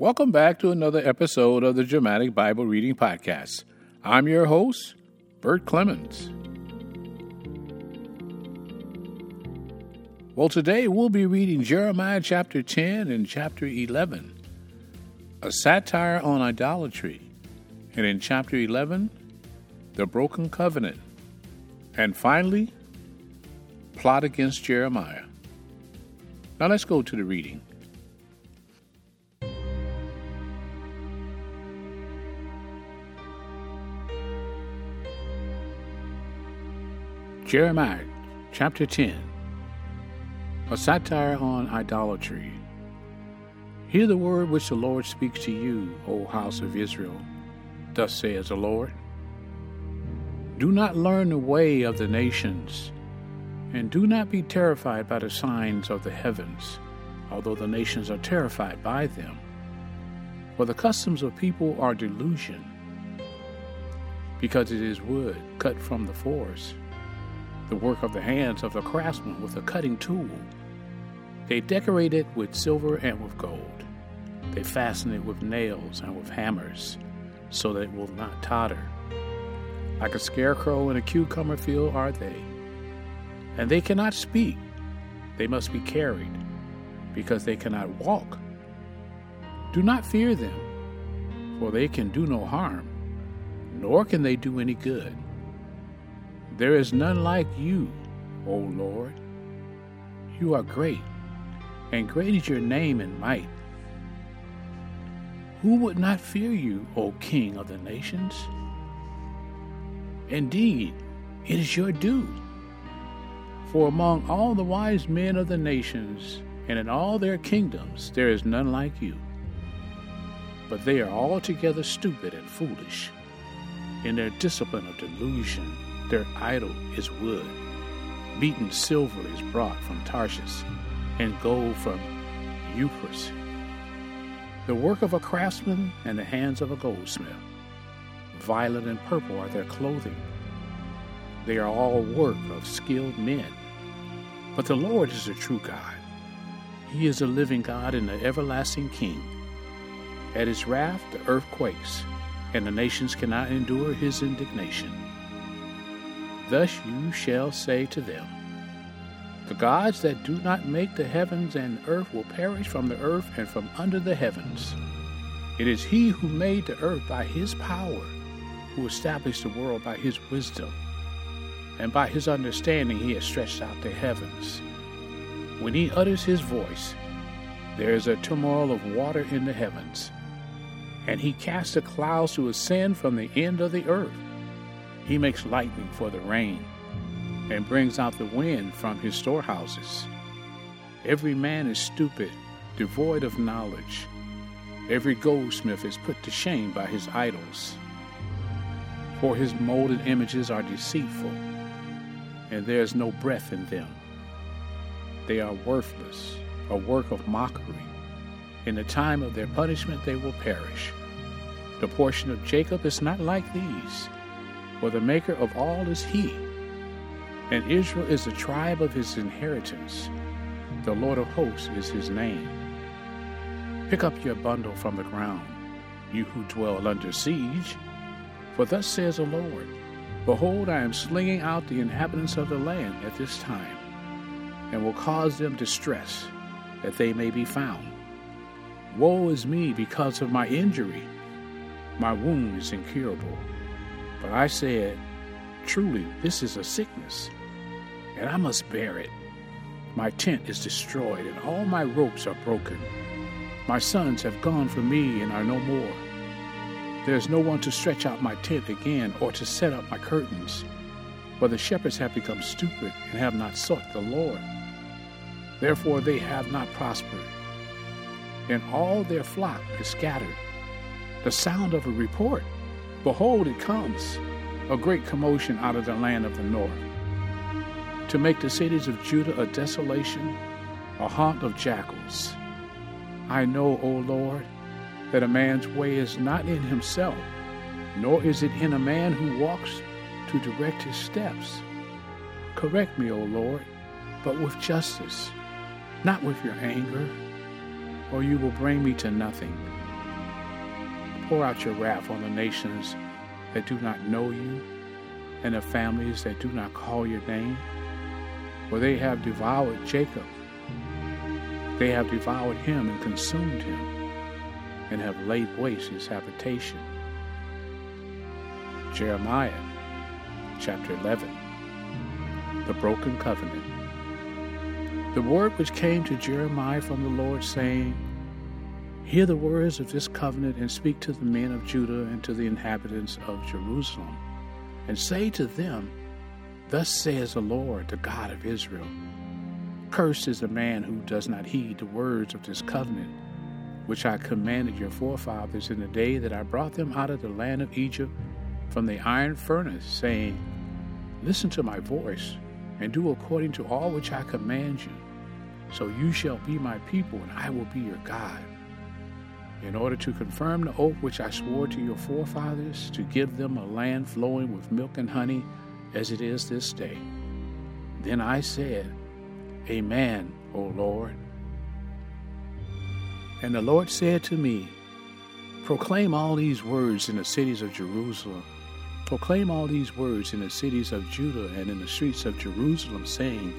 Welcome back to another episode of the Dramatic Bible Reading Podcast. I'm your host, Bert Clemons. Well, today we'll be reading Jeremiah chapter 10 and chapter 11, a satire on idolatry, and in chapter 11, the broken covenant, and finally, plot against Jeremiah. Now let's go to the reading. Jeremiah chapter 10 A satire on idolatry. Hear the word which the Lord speaks to you, O house of Israel. Thus says the Lord Do not learn the way of the nations, and do not be terrified by the signs of the heavens, although the nations are terrified by them. For the customs of people are delusion, because it is wood cut from the forest the work of the hands of the craftsman with a cutting tool. They decorate it with silver and with gold. They fasten it with nails and with hammers, so that it will not totter. Like a scarecrow in a cucumber field are they. And they cannot speak, they must be carried, because they cannot walk. Do not fear them, for they can do no harm, nor can they do any good. There is none like you, O Lord. You are great, and great is your name and might. Who would not fear you, O King of the nations? Indeed, it is your due. For among all the wise men of the nations, and in all their kingdoms, there is none like you. But they are altogether stupid and foolish in their discipline of delusion their idol is wood. Beaten silver is brought from Tarshish, and gold from Euphrates. The work of a craftsman and the hands of a goldsmith. Violet and purple are their clothing. They are all work of skilled men. But the Lord is a true God. He is a living God and an everlasting King. At his wrath, the earth quakes, and the nations cannot endure his indignation. Thus you shall say to them, The gods that do not make the heavens and earth will perish from the earth and from under the heavens. It is he who made the earth by his power, who established the world by his wisdom, and by his understanding he has stretched out the heavens. When he utters his voice, there is a turmoil of water in the heavens, and he casts the clouds to ascend from the end of the earth. He makes lightning for the rain and brings out the wind from his storehouses. Every man is stupid, devoid of knowledge. Every goldsmith is put to shame by his idols. For his molded images are deceitful, and there is no breath in them. They are worthless, a work of mockery. In the time of their punishment they will perish. The portion of Jacob is not like these for the maker of all is he, and Israel is the tribe of his inheritance. The Lord of hosts is his name. Pick up your bundle from the ground, you who dwell under siege. For thus says the Lord Behold, I am slinging out the inhabitants of the land at this time, and will cause them distress, that they may be found. Woe is me because of my injury! My wound is incurable. But I said, Truly, this is a sickness, and I must bear it. My tent is destroyed, and all my ropes are broken. My sons have gone from me and are no more. There is no one to stretch out my tent again or to set up my curtains, for the shepherds have become stupid and have not sought the Lord. Therefore they have not prospered, and all their flock is scattered. The sound of a report Behold, it comes, a great commotion out of the land of the north, to make the cities of Judah a desolation, a haunt of jackals. I know, O Lord, that a man's way is not in himself, nor is it in a man who walks to direct his steps. Correct me, O Lord, but with justice, not with your anger, or you will bring me to nothing. Pour out your wrath on the nations that do not know you and the families that do not call your name? For they have devoured Jacob. They have devoured him and consumed him, and have laid waste his habitation. Jeremiah chapter 11 The Broken Covenant. The word which came to Jeremiah from the Lord, saying, Hear the words of this covenant and speak to the men of Judah and to the inhabitants of Jerusalem, and say to them, Thus says the Lord, the God of Israel Cursed is the man who does not heed the words of this covenant, which I commanded your forefathers in the day that I brought them out of the land of Egypt from the iron furnace, saying, Listen to my voice, and do according to all which I command you. So you shall be my people, and I will be your God. In order to confirm the oath which I swore to your forefathers, to give them a land flowing with milk and honey, as it is this day. Then I said, Amen, O Lord. And the Lord said to me, Proclaim all these words in the cities of Jerusalem. Proclaim all these words in the cities of Judah and in the streets of Jerusalem, saying,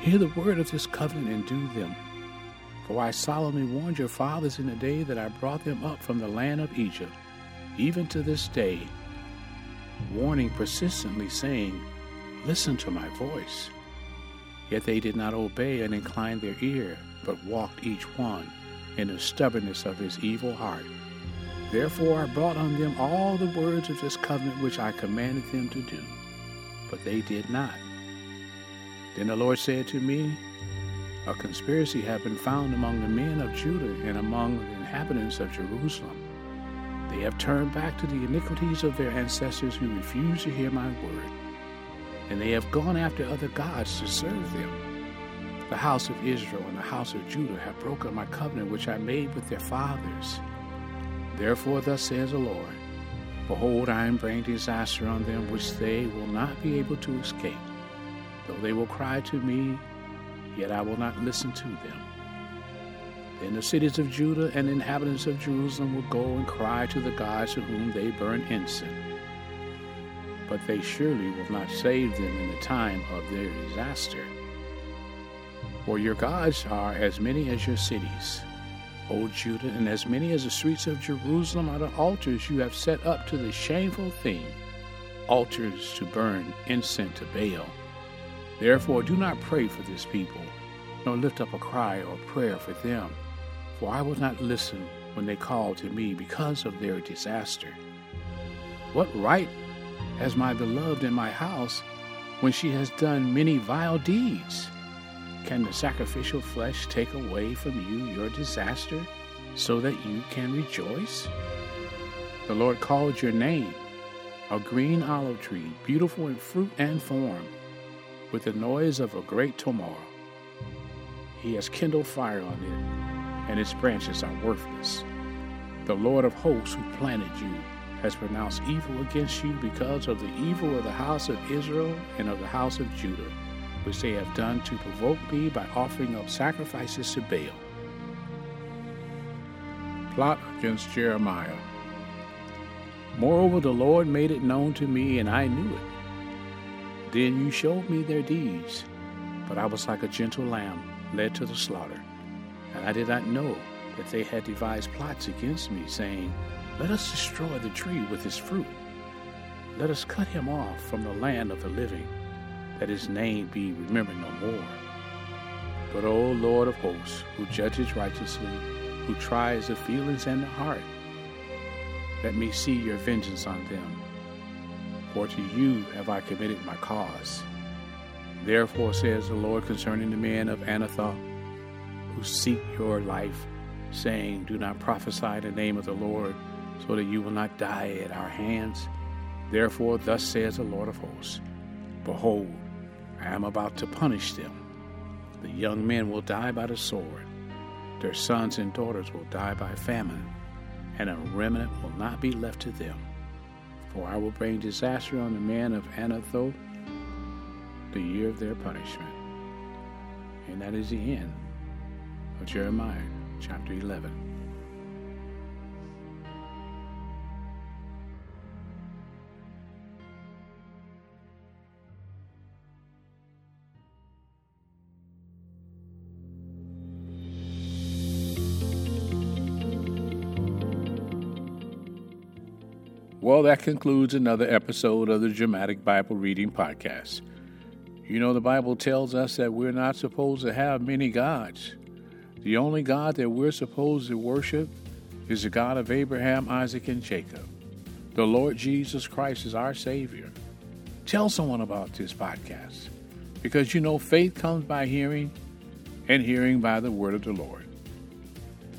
Hear the word of this covenant and do them. For I solemnly warned your fathers in the day that I brought them up from the land of Egypt, even to this day, warning persistently, saying, Listen to my voice. Yet they did not obey and incline their ear, but walked each one in the stubbornness of his evil heart. Therefore I brought on them all the words of this covenant which I commanded them to do, but they did not. Then the Lord said to me, A conspiracy had been found among the men of Judah and among the inhabitants of Jerusalem they have turned back to the iniquities of their ancestors who refused to hear my word, and they have gone after other gods to serve them. The house of Israel and the house of Judah have broken my covenant which I made with their fathers. Therefore, thus says the Lord Behold, I am bringing disaster on them which they will not be able to escape. Though they will cry to me, yet I will not listen to them. Then the cities of Judah and the inhabitants of Jerusalem will go and cry to the gods to whom they burn incense. But they surely will not save them in the time of their disaster. For your gods are as many as your cities, O Judah, and as many as the streets of Jerusalem are the altars you have set up to the shameful thing, altars to burn incense to Baal. Therefore, do not pray for this people, nor lift up a cry or prayer for them for I will not listen when they call to me because of their disaster. What right has my beloved in my house when she has done many vile deeds? Can the sacrificial flesh take away from you your disaster so that you can rejoice? The Lord called your name, a green olive tree, beautiful in fruit and form, with the noise of a great tomorrow. He has kindled fire on it and its branches are worthless. The Lord of hosts who planted you has pronounced evil against you because of the evil of the house of Israel and of the house of Judah, which they have done to provoke me by offering up sacrifices to Baal. Plot against Jeremiah. Moreover, the Lord made it known to me, and I knew it. Then you showed me their deeds, but I was like a gentle lamb led to the slaughter and I did not know that they had devised plots against me, saying, Let us destroy the tree with its fruit. Let us cut him off from the land of the living, that his name be remembered no more. But, O Lord of hosts, who judges righteously, who tries the feelings and the heart, let me see your vengeance on them. For to you have I committed my cause. Therefore says the Lord concerning the men of Anathoth, who seek your life, saying, Do not prophesy the name of the Lord, so that you will not die at our hands. Therefore, thus says the Lord of hosts Behold, I am about to punish them. The young men will die by the sword, their sons and daughters will die by famine, and a remnant will not be left to them. For I will bring disaster on the men of Anathoth the year of their punishment. And that is the end of Jeremiah chapter 11. Well, that concludes another episode of the Dramatic Bible Reading Podcast. You know, the Bible tells us that we're not supposed to have many gods. The only God that we're supposed to worship is the God of Abraham, Isaac, and Jacob. The Lord Jesus Christ is our Savior. Tell someone about this podcast because you know faith comes by hearing, and hearing by the word of the Lord.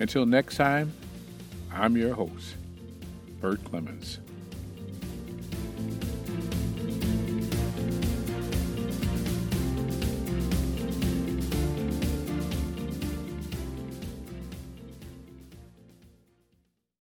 Until next time, I'm your host, Bert Clemons.